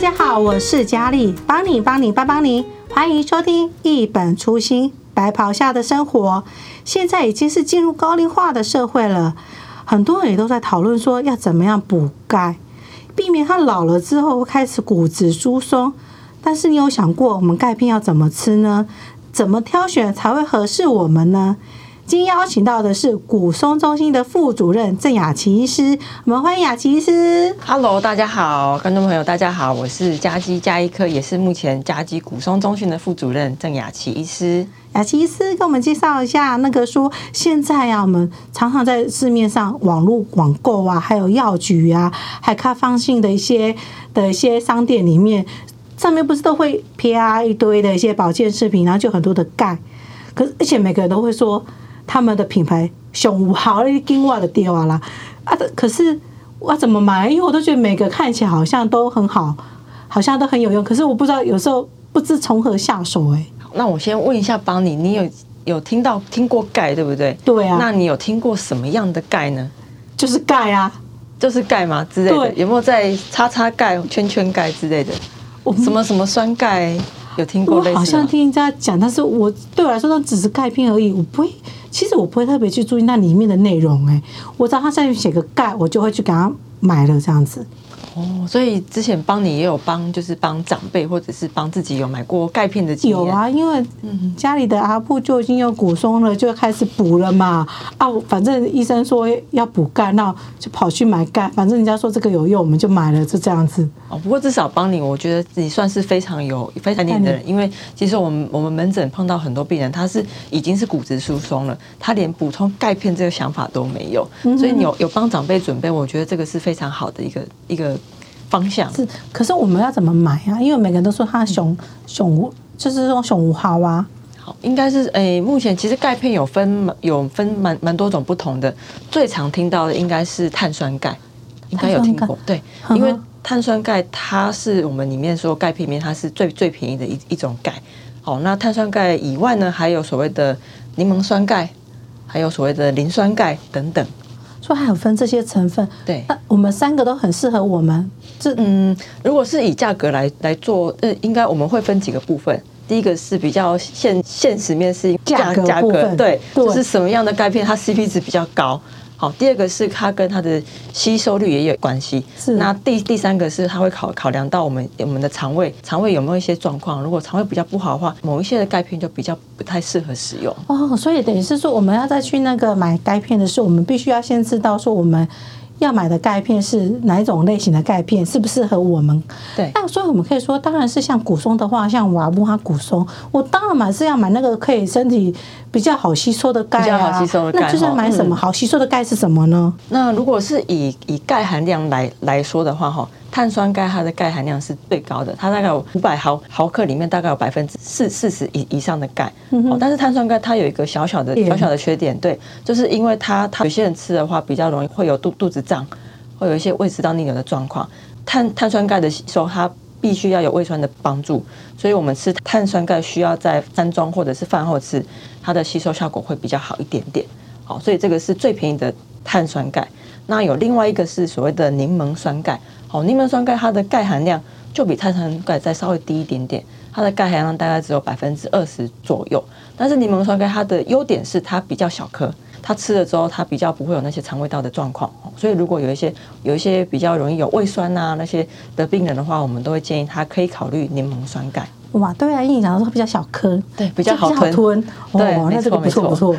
大家好，我是佳丽，帮你帮你帮帮你，欢迎收听一本初心白袍下的生活。现在已经是进入高龄化的社会了，很多人也都在讨论说要怎么样补钙，避免他老了之后会开始骨质疏松。但是你有想过我们钙片要怎么吃呢？怎么挑选才会合适我们呢？今天邀请到的是骨松中心的副主任郑雅琪医师，我们欢迎雅琪医师。Hello，大家好，观众朋友大家好，我是嘉基加医科，也是目前嘉基骨松中心的副主任郑雅琪医师。雅琪医师跟我们介绍一下，那个说现在呀、啊，我们常常在市面上网络网购啊，还有药局啊，还开放性的一些的一些商店里面，上面不是都会贴啊一堆的一些保健食品，然后就很多的钙，可是而且每个人都会说。他们的品牌熊好，一斤瓦的掉啊啦啊！可是我怎么买？因为我都觉得每个看起来好像都很好，好像都很有用。可是我不知道，有时候不知从何下手哎、欸。那我先问一下，帮你，你有有听到听过钙对不对？对啊。那你有听过什么样的钙呢？就是钙啊，就是钙嘛之类的？有没有在叉叉钙、圈圈钙之类的？什么什么酸钙？有听过？我好像听人家讲，但是我对我来说，那只是钙片而已，我不会。其实我不会特别去注意那里面的内容，哎，我知道他下面写个盖，我就会去给他买了这样子。哦，所以之前帮你也有帮，就是帮长辈或者是帮自己有买过钙片的经验。有啊，因为家里的阿布就已经有骨松了，就开始补了嘛。啊，反正医生说要补钙，那就跑去买钙。反正人家说这个有用，我们就买了，就这样子。哦，不过至少帮你，我觉得你算是非常有非常念的人，因为其实我们我们门诊碰到很多病人，他是已经是骨质疏松了，他连补充钙片这个想法都没有。所以你有有帮长辈准备，我觉得这个是非常好的一个一个。方向是，可是我们要怎么买啊？因为每个人都说它熊熊，就是说熊五号啊。好，应该是诶、欸，目前其实钙片有分有分蛮蛮多种不同的，最常听到的应该是碳酸钙，应该有听过。对，因为碳酸钙它是我们里面说钙片里面它是最最便宜的一一种钙。好，那碳酸钙以外呢，还有所谓的柠檬酸钙，还有所谓的磷酸钙等等。说还有分这些成分，对，那我们三个都很适合我们。这嗯，如果是以价格来来做，呃，应该我们会分几个部分。第一个是比较现现实面是价价格，对，对就是什么样的钙片它 CP 值比较高。好，第二个是它跟它的吸收率也有关系。是，那第第三个是它会考考量到我们我们的肠胃，肠胃有没有一些状况？如果肠胃比较不好的话，某一些的钙片就比较不太适合使用。哦，所以等于是说，我们要再去那个买钙片的时候，我们必须要先知道说我们。要买的钙片是哪一种类型的钙片，适不适合我们？对，那所以我们可以说，当然是像骨松的话，像瓦布哈骨松，我当然买是要买那个可以身体比较好吸收的钙啊。比较好吸收的钙，那就是买什么好吸收的钙是什么呢？嗯、那如果是以以钙含量来来说的话，哈。碳酸钙它的钙含量是最高的，它大概有五百毫毫克里面大概有百分之四四十以以上的钙。哦，但是碳酸钙它有一个小小的小小的缺点，对，就是因为它它有些人吃的话比较容易会有肚肚子胀，会有一些胃食道逆流的状况。碳碳酸钙的吸收它必须要有胃酸的帮助，所以我们吃碳酸钙需要在餐中或者是饭后吃，它的吸收效果会比较好一点点。好，所以这个是最便宜的碳酸钙。那有另外一个是所谓的柠檬酸钙。好，柠檬酸钙它的钙含量就比碳酸钙再稍微低一点点，它的钙含量大概只有百分之二十左右。但是柠檬酸钙它的优点是它比较小颗，它吃了之后它比较不会有那些肠胃道的状况。所以如果有一些有一些比较容易有胃酸啊那些的病人的话，我们都会建议他可以考虑柠檬酸钙。哇，对啊，因为你讲的说比较小颗，对，比较好吞。吞对，哦，那这个不错不错。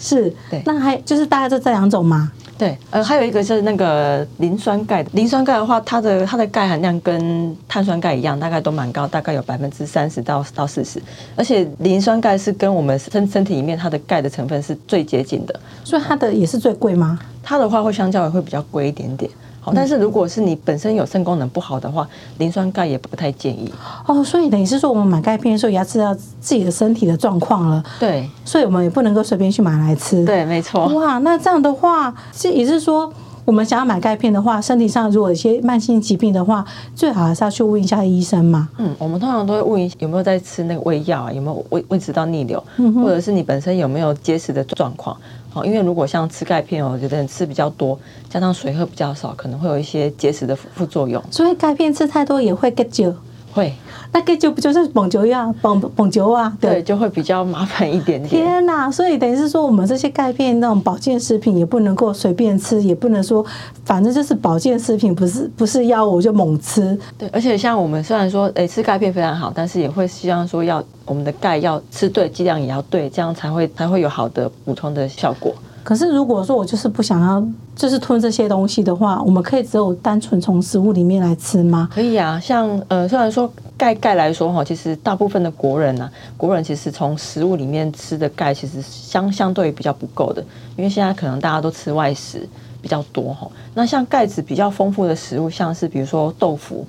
是，对，那还就是大概就这两种吗？对，呃，还有一个是那个磷酸钙。磷酸钙的话，它的它的钙含量跟碳酸钙一样，大概都蛮高，大概有百分之三十到到四十。而且磷酸钙是跟我们身身体里面它的钙的成分是最接近的，所以它的也是最贵吗？它的话会相较也会比较贵一点点。好，但是如果是你本身有肾功能不好的话，磷酸钙也不太建议。哦，所以等于是说，我们买钙片的时候也要知道自己的身体的状况了。对，所以我们也不能够随便去买来吃。对，没错。哇，那这样的话，这也是说，我们想要买钙片的话，身体上如果有些慢性疾病的话，最好还是要去问一下医生嘛。嗯，我们通常都会问一下有没有在吃那个胃药啊，有没有胃胃食道逆流，或者是你本身有没有结石的状况。好，因为如果像吃钙片哦，有的人吃比较多，加上水喝比较少，可能会有一些结石的副作用。所以钙片吃太多也会结石。会，那个就不就是绑酒一样，绑绑酒啊？对，对，就会比较麻烦一点点。天哪！所以等于是说，我们这些钙片那种保健食品也不能够随便吃，也不能说，反正就是保健食品，不是不是药物就猛吃。对，而且像我们虽然说，哎、欸，吃钙片非常好，但是也会希望说，要我们的钙要吃对，剂量也要对，这样才会才会有好的补充的效果。可是如果说我就是不想要，就是吞这些东西的话，我们可以只有单纯从食物里面来吃吗？可以啊，像呃，虽然说钙钙来说哈，其实大部分的国人呢、啊，国人其实从食物里面吃的钙其实相相对比较不够的，因为现在可能大家都吃外食比较多哈。那像钙质比较丰富的食物，像是比如说豆腐。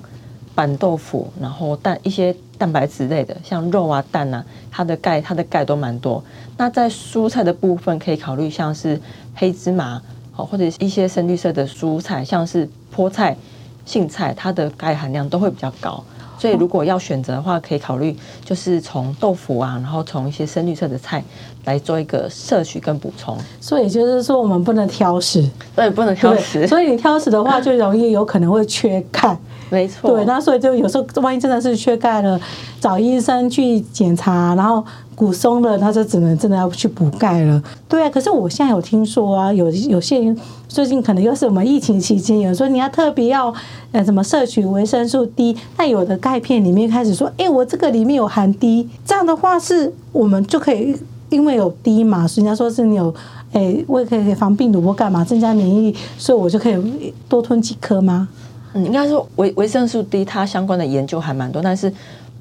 板豆腐，然后蛋一些蛋白质类的，像肉啊、蛋啊，它的钙它的钙都蛮多。那在蔬菜的部分，可以考虑像是黑芝麻，好或者一些深绿色的蔬菜，像是菠菜、杏菜，它的钙含量都会比较高。所以如果要选择的话，可以考虑就是从豆腐啊，然后从一些深绿色的菜来做一个摄取跟补充。所以就是说，我们不能挑食，对，不能挑食。所以你挑食的话，就容易有可能会缺钙。没错，对，那所以就有时候万一真的是缺钙了，找医生去检查，然后骨松了，他就只能真的要去补钙了。对啊，可是我现在有听说啊，有有些人最近可能又是我们疫情期间，有时候你要特别要呃什么摄取维生素 D，那有的钙片里面开始说，哎，我这个里面有含 D，这样的话是我们就可以因为有 D 嘛，人家说是你有诶，我也可以防病毒或干嘛，增加免疫力，所以我就可以多吞几颗吗？嗯，应该说维维生素 D 它相关的研究还蛮多，但是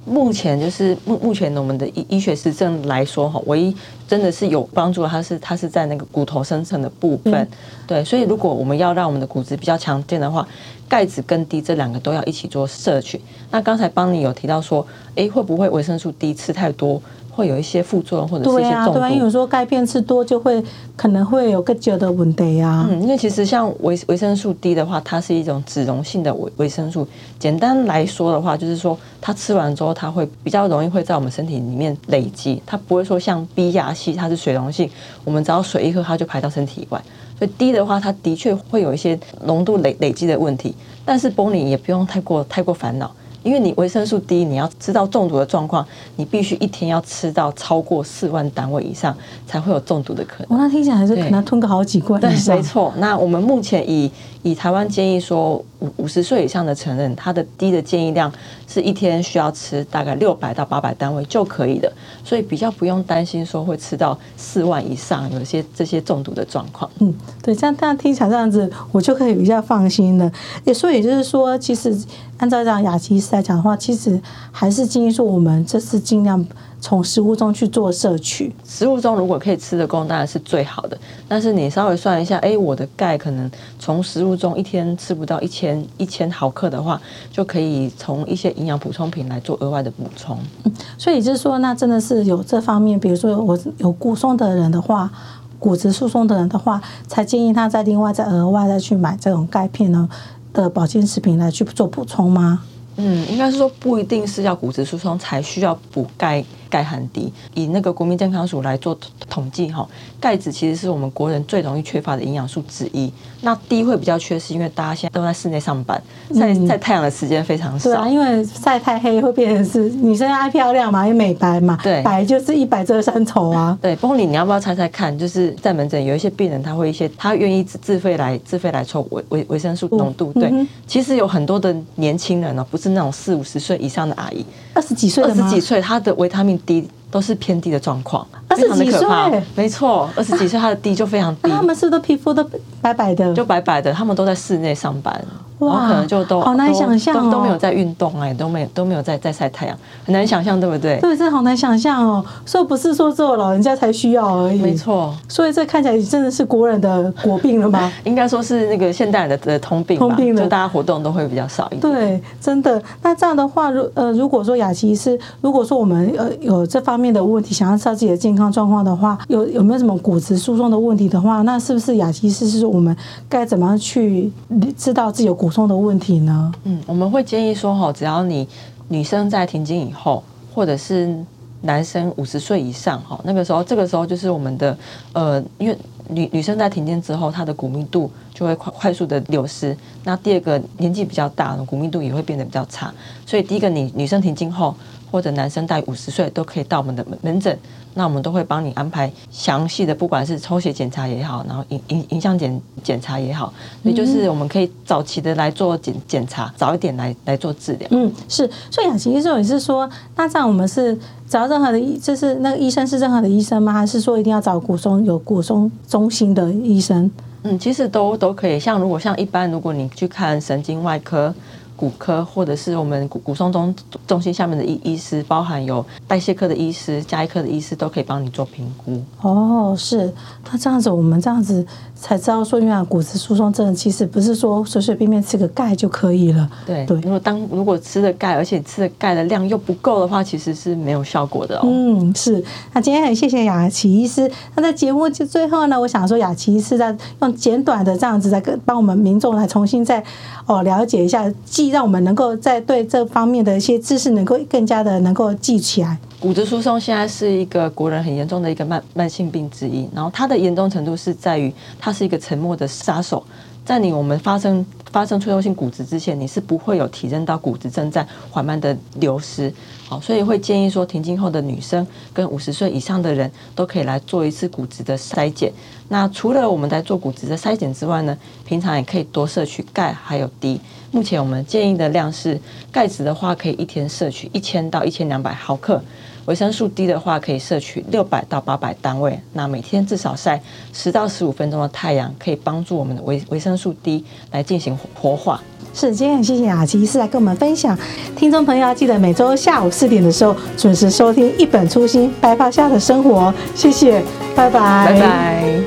目前就是目目前我们的医医学实证来说哈，唯一真的是有帮助的，它是它是在那个骨头生成的部分，嗯、对，所以如果我们要让我们的骨质比较强健的话，钙质跟 D 这两个都要一起做摄取。那刚才邦尼有提到说，哎，会不会维生素 D 吃太多？会有一些副作用，或者是一些中毒。对啊，对，因为有时候钙片吃多就会可能会有个久的问题啊。嗯，因为其实像维维生素 D 的话，它是一种脂溶性的维维生素。简单来说的话，就是说它吃完之后，它会比较容易会在我们身体里面累积，它不会说像 B 亚烯，它是水溶性，我们只要水一喝，它就排到身体以外。所以低的话，它的确会有一些浓度累累积的问题，但是 Bonnie 也不用太过太过烦恼。因为你维生素 D，你要知道中毒的状况，你必须一天要吃到超过四万单位以上，才会有中毒的可能。我那听起来还是可能吞个好几罐。对，没错。那我们目前以以台湾建议说，五五十岁以上的成人，他的低的建议量是一天需要吃大概六百到八百单位就可以的，所以比较不用担心说会吃到四万以上，有些这些中毒的状况。嗯，对，这样这样听起来这样子，我就可以比较放心了。也所以也就是说，其实。按照这样雅琪医师来讲的话，其实还是建议说，我们这次尽量从食物中去做摄取。食物中如果可以吃得够，当然是最好的。但是你稍微算一下，哎，我的钙可能从食物中一天吃不到一千一千毫克的话，就可以从一些营养补充品来做额外的补充。嗯，所以也就是说，那真的是有这方面，比如说我有骨松的人的话，骨质疏松的人的话，才建议他再另外再额外再去买这种钙片呢。的保健食品来去做补充吗？嗯，应该是说不一定是要骨质疏松才需要补钙。钙含低，以那个国民健康署来做统计哈，钙质其实是我们国人最容易缺乏的营养素之一。那低会比较缺，是因为大家现在都在室内上班，晒晒太阳的时间非常少。对啊，因为晒太黑会变成是女生爱漂亮嘛，也美白嘛。对，白就是一白遮三丑啊。对，不过你你要不要猜猜看？就是在门诊有一些病人，他会一些他愿意自自费来自费来抽维维维生素浓度。对，其实有很多的年轻人呢，不是那种四五十岁以上的阿姨，二十几岁二十几岁，他的维他命。低都是偏低的状况，二十几岁，没错，二十几岁他的低就非常低。他们是不是都皮肤都白白的？就白白的，他们都在室内上班。哇，可能就都好难想象哦，都没有在运动哎，都没有都没有在在晒太阳，很难想象，对不对？对，这好难想象哦。所以不是说只有老人家才需要而已，没错。所以这看起来真的是国人的国病了吗？应该说是那个现代人的的通病吧，通病了，就大家活动都会比较少一点。对，真的。那这样的话，如呃，如果说雅琪医师，如果说我们呃有这方面的问题，想要知道自己的健康状况的话，有有没有什么骨质疏松的问题的话，那是不是雅琪医师是我们该怎么样去知道自己有骨松的问题呢？嗯，我们会建议说哈，只要你女生在停经以后，或者是男生五十岁以上哈，那个时候这个时候就是我们的呃，因为女女生在停经之后，她的骨密度就会快快速的流失。那第二个年纪比较大，骨密度也会变得比较差。所以第一个，你女生停经后，或者男生大于五十岁，都可以到我们的门门诊。那我们都会帮你安排详细的，不管是抽血检查也好，然后影影影像检检查也好，所以就是我们可以早期的来做检检查，早一点来来做治疗。嗯，是。所以雅琪医生也是说，那这样我们是找任何的医，就是那个医生是任何的医生吗？还是说一定要找骨松有骨松中心的医生？嗯，其实都都可以。像如果像一般，如果你去看神经外科。骨科或者是我们骨骨松中中心下面的医医师，包含有代谢科的医师、加医科的医师，都可以帮你做评估。哦，是，那这样子我们这样子才知道说，原来骨质疏松症其实不是说随随便便吃个钙就可以了。对对，如果当如果吃的钙，而且吃的钙的量又不够的话，其实是没有效果的哦。嗯，是。那今天很谢谢雅琪医师。那在节目就最后呢，我想说雅琪医师在用简短的这样子在跟帮我们民众来重新再哦了解一下让我们能够在对这方面的一些知识能够更加的能够记起来。骨质疏松现在是一个国人很严重的一个慢慢性病之一，然后它的严重程度是在于它是一个沉默的杀手，在你我们发生发生脆弱性骨质之前，你是不会有体认到骨质正在缓慢的流失。好，所以会建议说，停经后的女生跟五十岁以上的人都可以来做一次骨质的筛检。那除了我们在做骨质的筛检之外呢，平常也可以多摄取钙还有 D。目前我们建议的量是钙质的话，可以一天摄取一千到一千两百毫克；维生素 D 的话，可以摄取六百到八百单位。那每天至少晒十到十五分钟的太阳，可以帮助我们的维维生素 D 来进行活化。是，今天很谢谢雅琪医师来跟我们分享。听众朋友要记得每周下午四点的时候准时收听《一本初心白发下的生活》。谢谢，拜拜，拜拜。